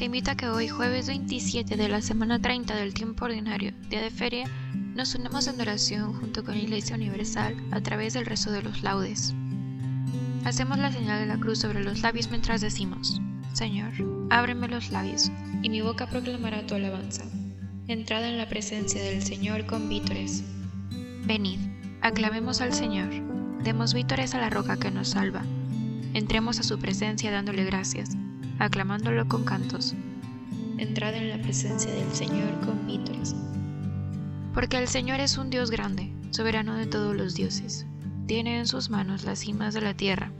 Te invito a que hoy, jueves 27 de la semana 30 del tiempo ordinario, día de feria, nos unamos en oración junto con la Iglesia Universal a través del rezo de los laudes. Hacemos la señal de la cruz sobre los labios mientras decimos, Señor, ábreme los labios, y mi boca proclamará tu alabanza. Entrada en la presencia del Señor con vítores. Venid, aclamemos al Señor, demos vítores a la roca que nos salva. Entremos a su presencia dándole gracias aclamándolo con cantos. Entrad en la presencia del Señor con vítores. Porque el Señor es un Dios grande, soberano de todos los dioses. Tiene en sus manos las cimas de la tierra.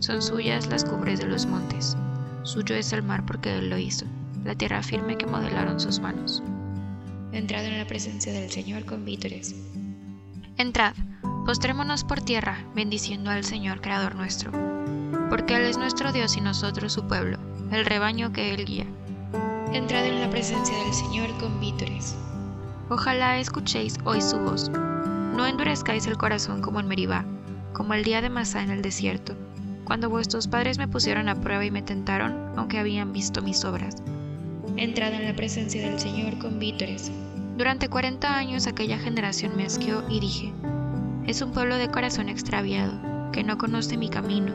Son suyas las cumbres de los montes. Suyo es el mar porque Él lo hizo, la tierra firme que modelaron sus manos. Entrad en la presencia del Señor con vítores. Entrad, postrémonos por tierra, bendiciendo al Señor, Creador nuestro porque Él es nuestro Dios y nosotros su pueblo, el rebaño que Él guía. Entrad en la presencia del Señor con vítores. Ojalá escuchéis hoy su voz. No endurezcáis el corazón como en Meribá, como el día de Masá en el desierto, cuando vuestros padres me pusieron a prueba y me tentaron, aunque habían visto mis obras. Entrad en la presencia del Señor con vítores. Durante cuarenta años aquella generación me asqueó y dije, es un pueblo de corazón extraviado, que no conoce mi camino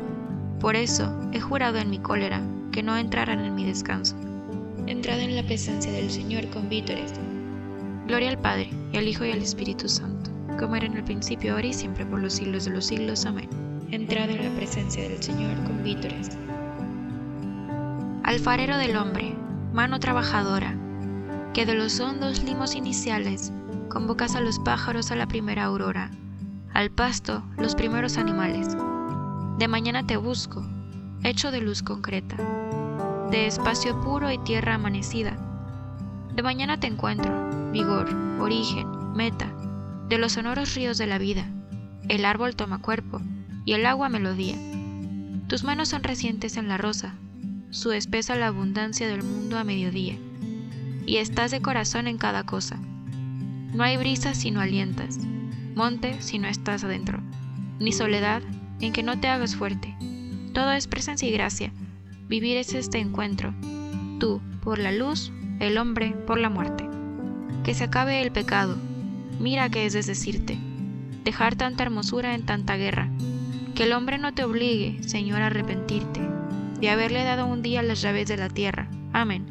por eso he jurado en mi cólera que no entrarán en mi descanso. Entrad en la presencia del Señor con vítores. Gloria al Padre, y al Hijo y al Espíritu Santo, como era en el principio, ahora y siempre, por los siglos de los siglos. Amén. Entrad en la presencia del Señor con vítores. Alfarero del hombre, mano trabajadora, que de los hondos limos iniciales convocas a los pájaros a la primera aurora, al pasto los primeros animales de mañana te busco, hecho de luz concreta, de espacio puro y tierra amanecida. De mañana te encuentro, vigor, origen, meta, de los sonoros ríos de la vida. El árbol toma cuerpo y el agua melodía. Tus manos son recientes en la rosa, su espesa la abundancia del mundo a mediodía. Y estás de corazón en cada cosa. No hay brisa si no alientas, monte si no estás adentro, ni soledad en que no te hagas fuerte. Todo es presencia y gracia. Vivir es este encuentro. Tú por la luz, el hombre por la muerte. Que se acabe el pecado. Mira que es desdecirte. Dejar tanta hermosura en tanta guerra. Que el hombre no te obligue, Señor, a arrepentirte de haberle dado un día las llaves de la tierra. Amén.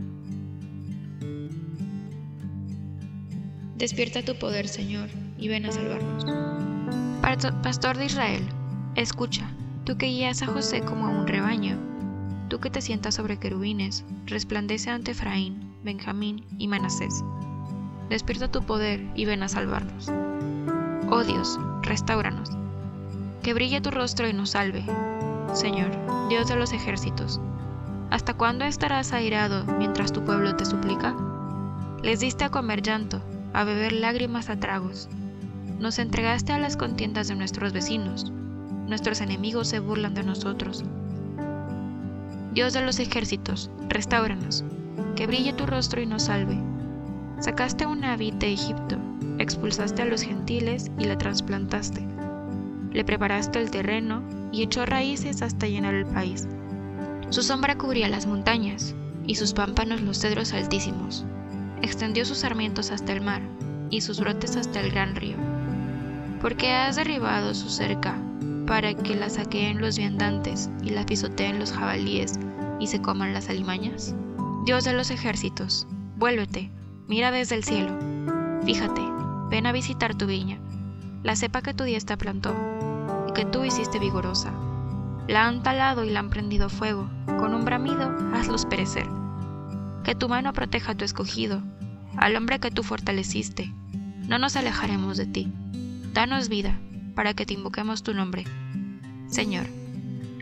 Despierta tu poder, Señor, y ven a salvarnos. Pastor de Israel, Escucha, tú que guías a José como a un rebaño, tú que te sientas sobre querubines, resplandece ante Efraín, Benjamín y Manasés. Despierta tu poder y ven a salvarnos. Oh Dios, restauranos. Que brille tu rostro y nos salve. Señor, Dios de los ejércitos, ¿hasta cuándo estarás airado mientras tu pueblo te suplica? Les diste a comer llanto, a beber lágrimas a tragos. Nos entregaste a las contiendas de nuestros vecinos nuestros enemigos se burlan de nosotros. Dios de los ejércitos, restauranos, que brille tu rostro y nos salve. Sacaste una vid de Egipto, expulsaste a los gentiles y la trasplantaste. Le preparaste el terreno y echó raíces hasta llenar el país. Su sombra cubría las montañas y sus pámpanos los cedros altísimos. Extendió sus sarmientos hasta el mar y sus brotes hasta el gran río. Porque has derribado su cerca para que la saqueen los viandantes y la pisoteen los jabalíes y se coman las alimañas? Dios de los ejércitos, vuélvete, mira desde el cielo. Fíjate, ven a visitar tu viña, la cepa que tu diestra plantó y que tú hiciste vigorosa. La han talado y la han prendido fuego, con un bramido hazlos perecer. Que tu mano proteja a tu escogido, al hombre que tú fortaleciste. No nos alejaremos de ti. Danos vida, para que te invoquemos tu nombre. Señor,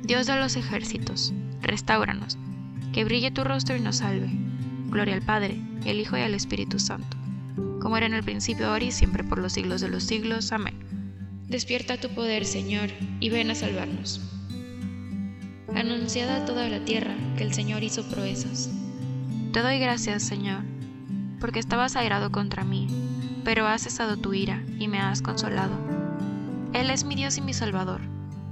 Dios de los ejércitos, restauranos, que brille tu rostro y nos salve. Gloria al Padre, el Hijo y al Espíritu Santo, como era en el principio, ahora y siempre, por los siglos de los siglos. Amén. Despierta tu poder, Señor, y ven a salvarnos. Anunciada a toda la tierra que el Señor hizo proezas. Te doy gracias, Señor, porque estabas airado contra mí, pero has cesado tu ira y me has consolado. Él es mi Dios y mi Salvador.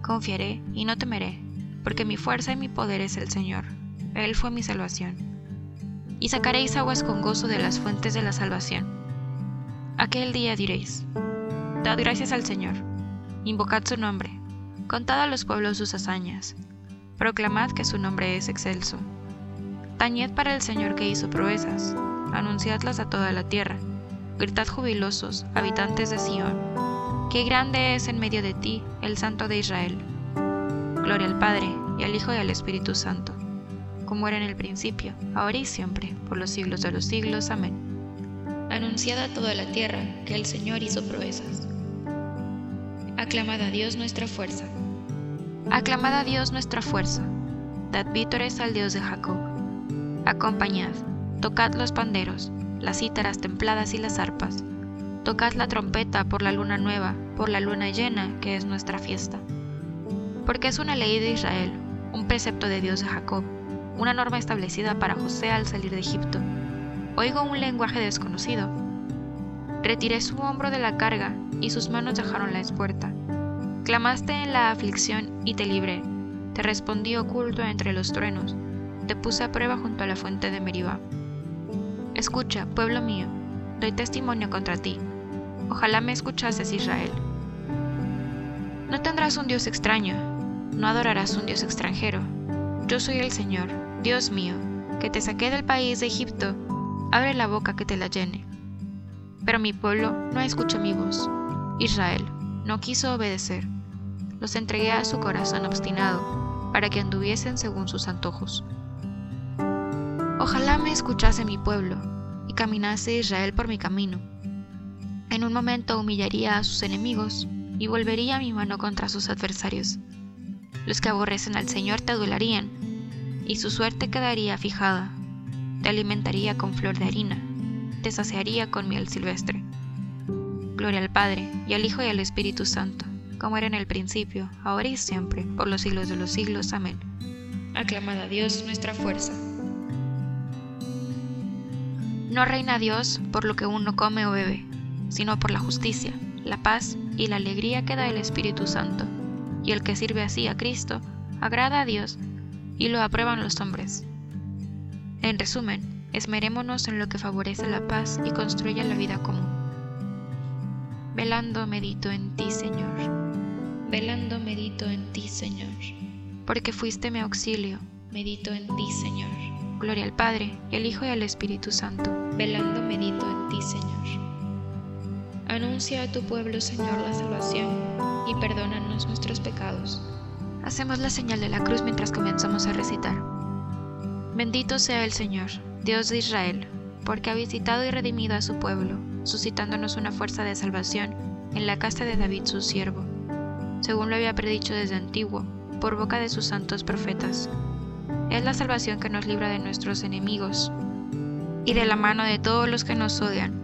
Confiaré y no temeré, porque mi fuerza y mi poder es el Señor. Él fue mi salvación. Y sacaréis aguas con gozo de las fuentes de la salvación. Aquel día diréis, Dad gracias al Señor, invocad su nombre, contad a los pueblos sus hazañas, proclamad que su nombre es excelso. Tañed para el Señor que hizo proezas, anunciadlas a toda la tierra, gritad jubilosos, habitantes de Sión, qué grande es en medio de ti el Santo de Israel. Gloria al Padre, y al Hijo y al Espíritu Santo, como era en el principio, ahora y siempre, por los siglos de los siglos. Amén. Anunciada a toda la tierra que el Señor hizo proezas. Aclamad a Dios nuestra fuerza. Aclamad a Dios nuestra fuerza. Dad vítores al Dios de Jacob. Acompañad, tocad los panderos, las cítaras templadas y las arpas. Tocad la trompeta por la luna nueva, por la luna llena, que es nuestra fiesta. Porque es una ley de Israel, un precepto de Dios de Jacob, una norma establecida para José al salir de Egipto. Oigo un lenguaje desconocido. Retiré su hombro de la carga y sus manos dejaron la espuerta. Clamaste en la aflicción y te libré. Te respondí oculto entre los truenos. Te puse a prueba junto a la fuente de Meribá. Escucha, pueblo mío, doy testimonio contra ti. Ojalá me escuchases, Israel. No tendrás un Dios extraño, no adorarás un Dios extranjero. Yo soy el Señor, Dios mío, que te saqué del país de Egipto. Abre la boca que te la llene. Pero mi pueblo no escuchó mi voz. Israel no quiso obedecer. Los entregué a su corazón obstinado, para que anduviesen según sus antojos. Ojalá me escuchase mi pueblo, y caminase Israel por mi camino. En un momento humillaría a sus enemigos, y volvería mi mano contra sus adversarios. Los que aborrecen al Señor te adularían, y su suerte quedaría fijada. Te alimentaría con flor de harina, te saciaría con miel silvestre. Gloria al Padre, y al Hijo y al Espíritu Santo, como era en el principio, ahora y siempre, por los siglos de los siglos. Amén. Aclamad a Dios nuestra fuerza. No reina Dios por lo que uno come o bebe, sino por la justicia, la paz y la alegría que da el Espíritu Santo. Y el que sirve así a Cristo, agrada a Dios y lo aprueban los hombres. En resumen, esmerémonos en lo que favorece la paz y construye la vida común. Velando medito en ti, Señor. Velando medito en ti, Señor. Porque fuiste mi auxilio, medito en ti, Señor. Gloria al Padre, y al Hijo y al Espíritu Santo. Velando medito en ti, Señor. Anuncia a tu pueblo, Señor, la salvación, y perdónanos nuestros pecados. Hacemos la señal de la cruz mientras comenzamos a recitar. Bendito sea el Señor, Dios de Israel, porque ha visitado y redimido a su pueblo, suscitándonos una fuerza de salvación en la casa de David su siervo, según lo había predicho desde antiguo, por boca de sus santos profetas. Es la salvación que nos libra de nuestros enemigos y de la mano de todos los que nos odian,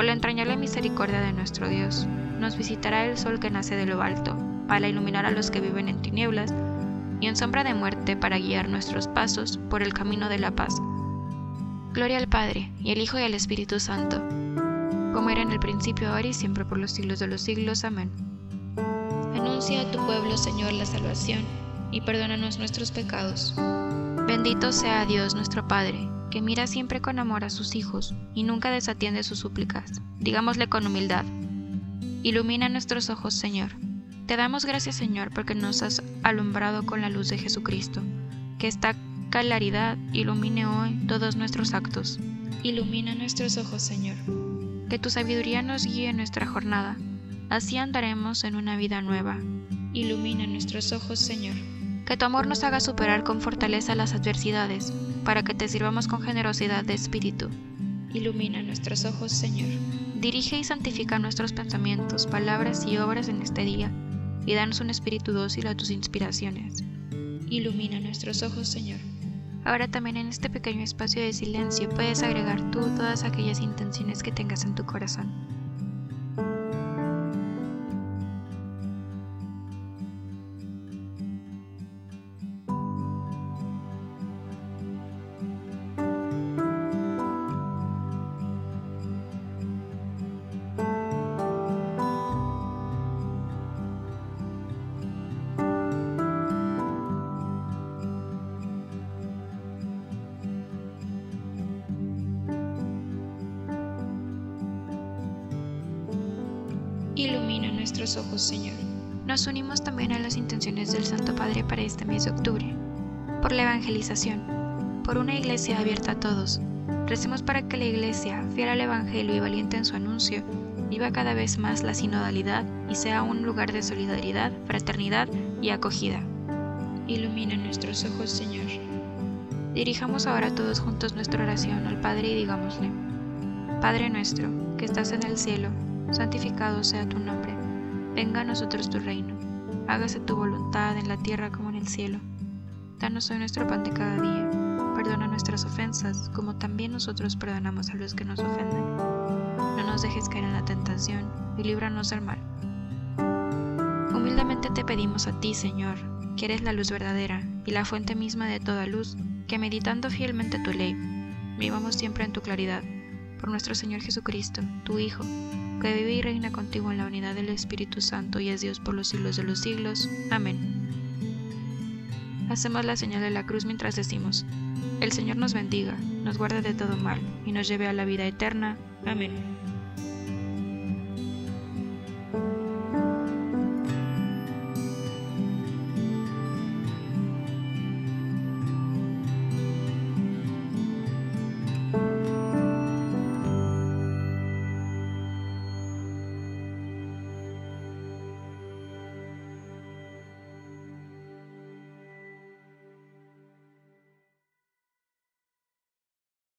Por la entrañable misericordia de nuestro Dios, nos visitará el sol que nace de lo alto, para iluminar a los que viven en tinieblas y en sombra de muerte para guiar nuestros pasos por el camino de la paz. Gloria al Padre, y al Hijo y al Espíritu Santo, como era en el principio, ahora y siempre por los siglos de los siglos. Amén. Anuncia a tu pueblo, Señor, la salvación, y perdónanos nuestros pecados. Bendito sea Dios nuestro Padre, que mira siempre con amor a sus hijos, y nunca desatiende sus súplicas. Digámosle con humildad. Ilumina nuestros ojos, Señor te damos gracias Señor porque nos has alumbrado con la luz de Jesucristo. Que esta claridad ilumine hoy todos nuestros actos. Ilumina nuestros ojos Señor. Que tu sabiduría nos guíe en nuestra jornada. Así andaremos en una vida nueva. Ilumina nuestros ojos Señor. Que tu amor nos haga superar con fortaleza las adversidades, para que te sirvamos con generosidad de espíritu. Ilumina nuestros ojos Señor. Dirige y santifica nuestros pensamientos, palabras y obras en este día y danos un espíritu dócil a tus inspiraciones. Ilumina nuestros ojos, Señor. Ahora también en este pequeño espacio de silencio puedes agregar tú todas aquellas intenciones que tengas en tu corazón. Ilumina nuestros ojos, Señor. Nos unimos también a las intenciones del Santo Padre para este mes de octubre. Por la evangelización, por una iglesia abierta a todos. Recemos para que la iglesia, fiel al Evangelio y valiente en su anuncio, viva cada vez más la sinodalidad y sea un lugar de solidaridad, fraternidad y acogida. Ilumina nuestros ojos, Señor. Dirijamos ahora todos juntos nuestra oración al Padre y digámosle, Padre nuestro, que estás en el cielo, santificado sea tu nombre, venga a nosotros tu reino, hágase tu voluntad en la tierra como en el cielo. Danos hoy nuestro pan de cada día, perdona nuestras ofensas como también nosotros perdonamos a los que nos ofenden. No nos dejes caer en la tentación y líbranos del mal. Humildemente te pedimos a ti, Señor, que eres la luz verdadera y la fuente misma de toda luz, que meditando fielmente tu ley, vivamos siempre en tu claridad. Por nuestro Señor Jesucristo, tu Hijo, que vive y reina contigo en la unidad del Espíritu Santo y es Dios por los siglos de los siglos. Amén. Hacemos la señal de la cruz mientras decimos, el Señor nos bendiga, nos guarde de todo mal y nos lleve a la vida eterna. Amén.